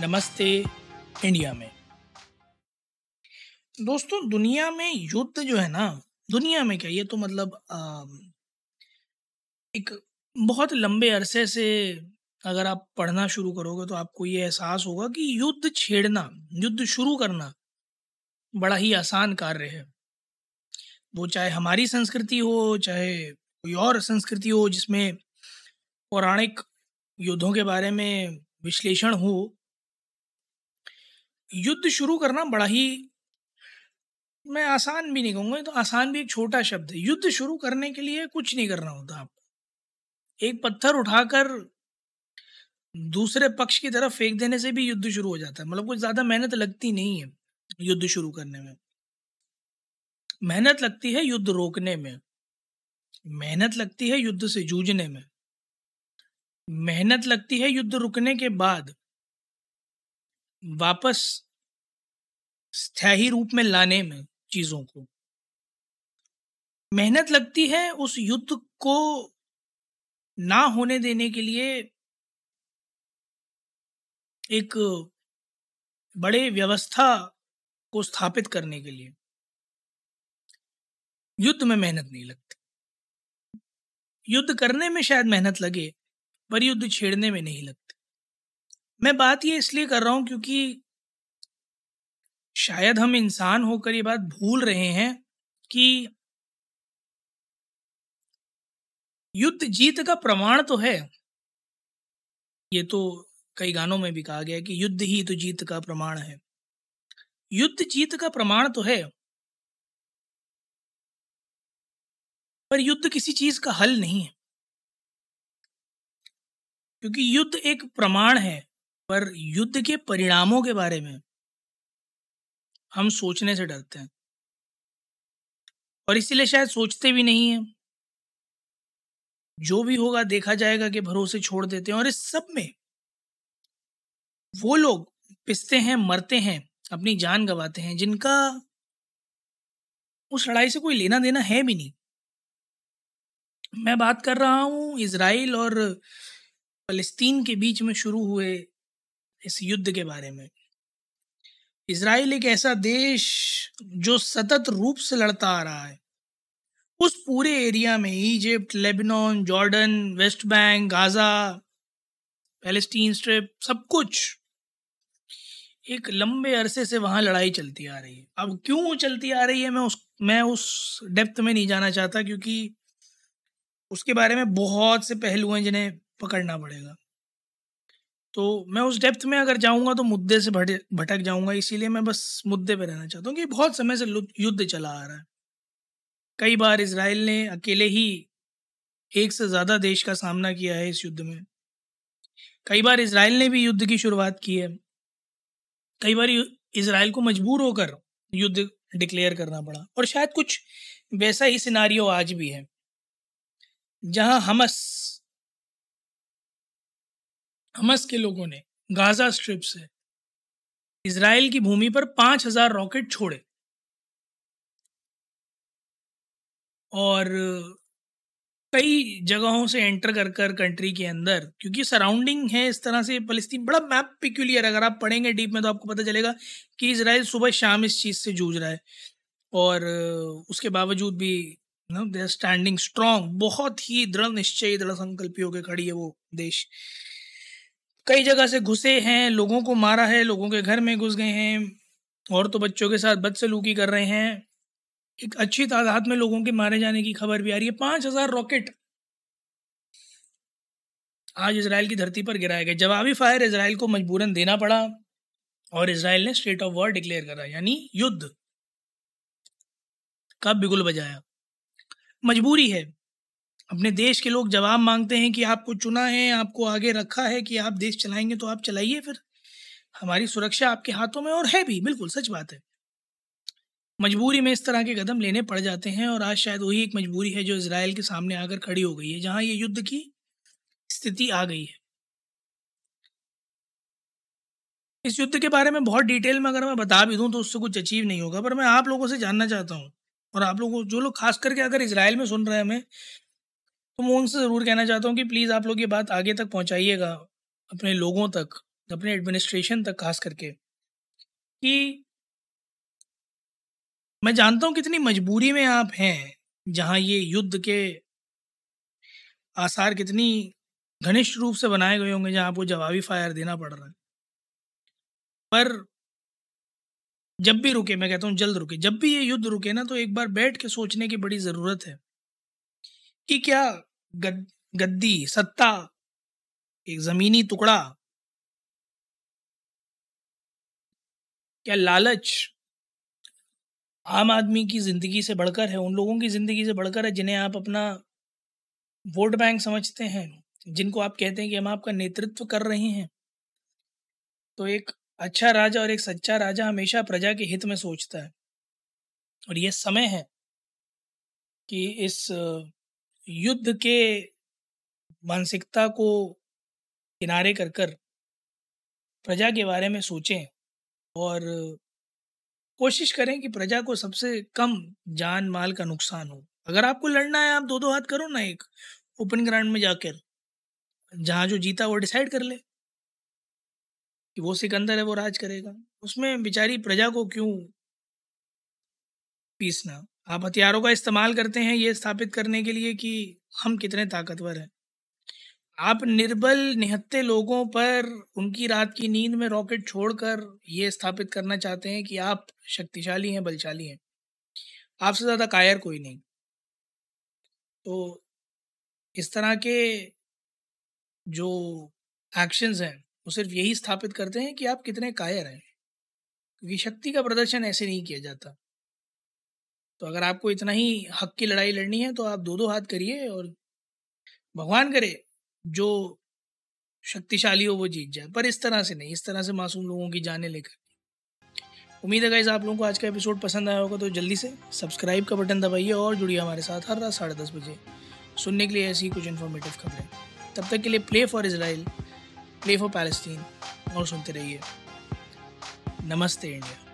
नमस्ते इंडिया में। दोस्तों दुनिया में युद्ध जो है ना दुनिया में क्या ये तो मतलब आ, एक बहुत लंबे अरसे से अगर आप पढ़ना शुरू करोगे तो आपको ये एहसास होगा कि युद्ध छेड़ना युद्ध शुरू करना बड़ा ही आसान कार्य है। वो चाहे हमारी संस्कृति हो चाहे कोई और संस्कृति हो जिसमें पौराणिक युद्धों के बारे में विश्लेषण हो युद्ध शुरू करना बड़ा ही, मैं आसान भी नहीं कहूँगा तो आसान भी एक छोटा शब्द है। युद्ध शुरू करने के लिए कुछ नहीं करना होता आपको। एक पत्थर उठाकर दूसरे पक्ष की तरफ़ फेंक देने से भी युद्ध शुरू हो जाता है। मतलब कुछ ज़्यादा मेहनत लगती नहीं है युद्ध शुरू करने में। मेहनत लगती है युद्ध रोकने में। मेहनत लगती है युद्ध से जूझने में। मेहनत लगती है युद्ध रुकने के बाद वापस स्थायी रूप में लाने में चीज़ों को। मेहनत लगती है उस युद्ध को ना होने देने के लिए एक बड़े व्यवस्था को स्थापित करने के लिए। युद्ध में मेहनत नहीं लगती। युद्ध करने में शायद मेहनत लगे, पर युद्ध छेड़ने में नहीं लगती। मैं बात ये इसलिए कर रहा हूँ क्योंकि शायद हम इंसान होकर ये बात भूल रहे हैं कि युद्ध जीत का प्रमाण तो है। ये तो कई गानों में भी कहा गया कि युद्ध ही तो जीत का प्रमाण है। युद्ध जीत का प्रमाण तो है। पर युद्ध किसी चीज़ का हल नहीं है। क्योंकि युद्ध एक प्रमाण है, पर युद्ध के परिणामों के बारे में हम सोचने से डरते हैं। और इसीलिए शायद सोचते भी नहीं है। जो भी होगा देखा जाएगा कि भरोसे छोड़ देते हैं और इस सब में वो लोग पिसते हैं, मरते हैं, अपनी जान गंवाते हैं, जिनका उस लड़ाई से कोई लेना देना है भी नहीं। मैं बात कर रहा हूँ इसराइल और फलस्तीन के बीच में शुरू हुए इस युद्ध के बारे में। इसराइल एक ऐसा देश जो सतत रूप से लड़ता आ रहा है। उस पूरे एरिया में, Egypt, Lebanon, Jordan, West Bank, Gaza, Palestine strip, सब कुछ एक लंबे अरसे से वहाँ लड़ाई चलती आ रही है। अब क्यों चलती आ रही है, मैं उस मैं उस डेप्थ में नहीं जाना चाहता क्योंकि उसके बारे में बहुत से पहलू हैं जिन्हें पकड़ना पड़ेगा। तो मैं उस डेप्थ में अगर जाऊँगा तो मुद्दे से भटक जाऊँगा, इसीलिए मैं बस मुद्दे पे रहना चाहता हूँ कि बहुत समय से युद्ध चला आ रहा है। कई बार इसराइल ने अकेले ही एक से ज़्यादा देश का सामना किया है इस युद्ध में। कई बार इसराइल ने भी युद्ध की शुरुआत की है। कई बार इसराइल को मजबूर होकर युद्ध डिक्लेयर करना पड़ा और शायद कुछ वैसा ही सिनारियो आज भी है, जहाँ हमस हमस के लोगों ने गाजा स्ट्रिप से इसराइल की भूमि पर पाँच हज़ार रॉकेट छोड़े। और कई जगहों से एंटर कर कर कंट्री के अंदर, क्योंकि सराउंडिंग है इस तरह से फलस्तीन बड़ा मैप पिक्यूलियर अगर आप पढ़ेंगे डीप में तो आपको पता चलेगा कि इसराइल सुबह शाम इस चीज़ से जूझ रहा है। और उसके बावजूद भी no they are standing strong बहुत ही दृढ़ निश्चय, दृढ़ संकल्पी होकर खड़ी है वो देश। कई जगह से घुसे हैं, लोगों को मारा है, लोगों के घर में घुस गए हैं, और तो बच्चों के साथ बदसलूकी कर रहे हैं। एक अच्छी तादाद में लोगों के मारे जाने की खबर भी आ रही है। पाँच हज़ार रॉकेट आज इसराइल की धरती पर गिराए गए। जवाबी फायर इसराइल को मजबूरन देना पड़ा, और इसराइल ने स्टेट ऑफ़ वॉर डिक्लेयर करा, यानी युद्ध। कब बिगुल बजाया? मजबूरी है। अपने देश के लोग जवाब मांगते हैं कि आपको चुना है, आपको आगे रखा है कि आप देश चलाएँगे तो आप चलाइए फिर। हमारी सुरक्षा आपके हाथों में और है भी, बिल्कुल सच बात है। मजबूरी में इस तरह के कदम लेने पड़ जाते हैं और आज शायद वही एक मजबूरी है जो इसराइल के सामने आकर खड़ी हो गई है, जहाँ ये युद्ध की स्थिति आ गई है। इस युद्ध के बारे में बहुत डिटेल में अगर मैं बता भी दूँ तो उससे कुछ अचीव नहीं होगा, पर मैं आप लोगों से जानना चाहता हूँ और आप लोगों, जो लोग खास करके अगर इसराइल में सुन रहे हैं हमें तो मैं उनसे ज़रूर कहना चाहता हूँ कि प्लीज़ आप लोग ये बात आगे तक पहुँचाइएगा, अपने लोगों तक, अपने एडमिनिस्ट्रेशन तक खास करके, कि मैं जानता हूँ कितनी मजबूरी में आप हैं, जहाँ ये युद्ध के आसार कितनी घनिष्ठ रूप से बनाए गए होंगे, जहाँ आपको जवाबी फायर देना पड़ रहा है। पर जब भी रुके, मैं कहता हूँ जल्द रुके, जब भी ये युद्ध रुके ना तो एक बार बैठ के सोचने की बड़ी ज़रूरत है कि क्या गद, गद्दी सत्ता एक ज़मीनी टुकड़ा क्या लालच आम आदमी की ज़िंदगी से बढ़कर है उन लोगों की ज़िंदगी से बढ़कर है जिन्हें आप अपना वोट बैंक समझते हैं जिनको आप कहते हैं कि हम आपका नेतृत्व कर रहे हैं। तो एक अच्छा राजा और एक सच्चा राजा हमेशा प्रजा के हित में सोचता है। और यह समय है कि इस युद्ध के मानसिकता को किनारे कर कर प्रजा के बारे में सोचें और कोशिश करें कि प्रजा को सबसे कम जान माल का नुकसान हो। अगर आपको लड़ना है, आप दो दो हाथ करो ना एक ओपन ग्राउंड में जाकर, जहाँ जो जीता वो डिसाइड कर ले कि वो सिकंदर है, वो राज करेगा। उसमें बेचारी प्रजा को क्यों पीसना? आप हथियारों का इस्तेमाल करते हैं ये स्थापित करने के लिए कि हम कितने ताकतवर हैं। आप निर्बल, निहत्ते लोगों पर उनकी रात की नींद में रॉकेट छोड़कर ये स्थापित करना चाहते हैं कि आप शक्तिशाली हैं, बलशाली हैं। आपसे ज़्यादा कायर कोई नहीं। तो इस तरह के जो एक्शंस हैं, वो सिर्फ़ यही स्थापित करते हैं कि आप कितने कायर हैं। क्योंकि शक्ति का प्रदर्शन ऐसे नहीं किया जाता। तो अगर आपको इतना ही हक की लड़ाई लड़नी है तो आप दो दो हाथ करिए और भगवान करे, जो शक्तिशाली हो वो जीत जाए। पर इस तरह से नहीं, इस तरह से मासूम लोगों की जाने लेकर। उम्मीद है गाइज़ आप लोगों को आज का एपिसोड पसंद आया होगा तो जल्दी से सब्सक्राइब का बटन दबाइए और जुड़िए हमारे साथ हर रात साढ़े दस बजे। सुनने के लिए ऐसी कुछ इन्फॉर्मेटिव खबरें। तब तक के लिए play for Israel play for Palestine और सुनते रहिए। नमस्ते इंडिया।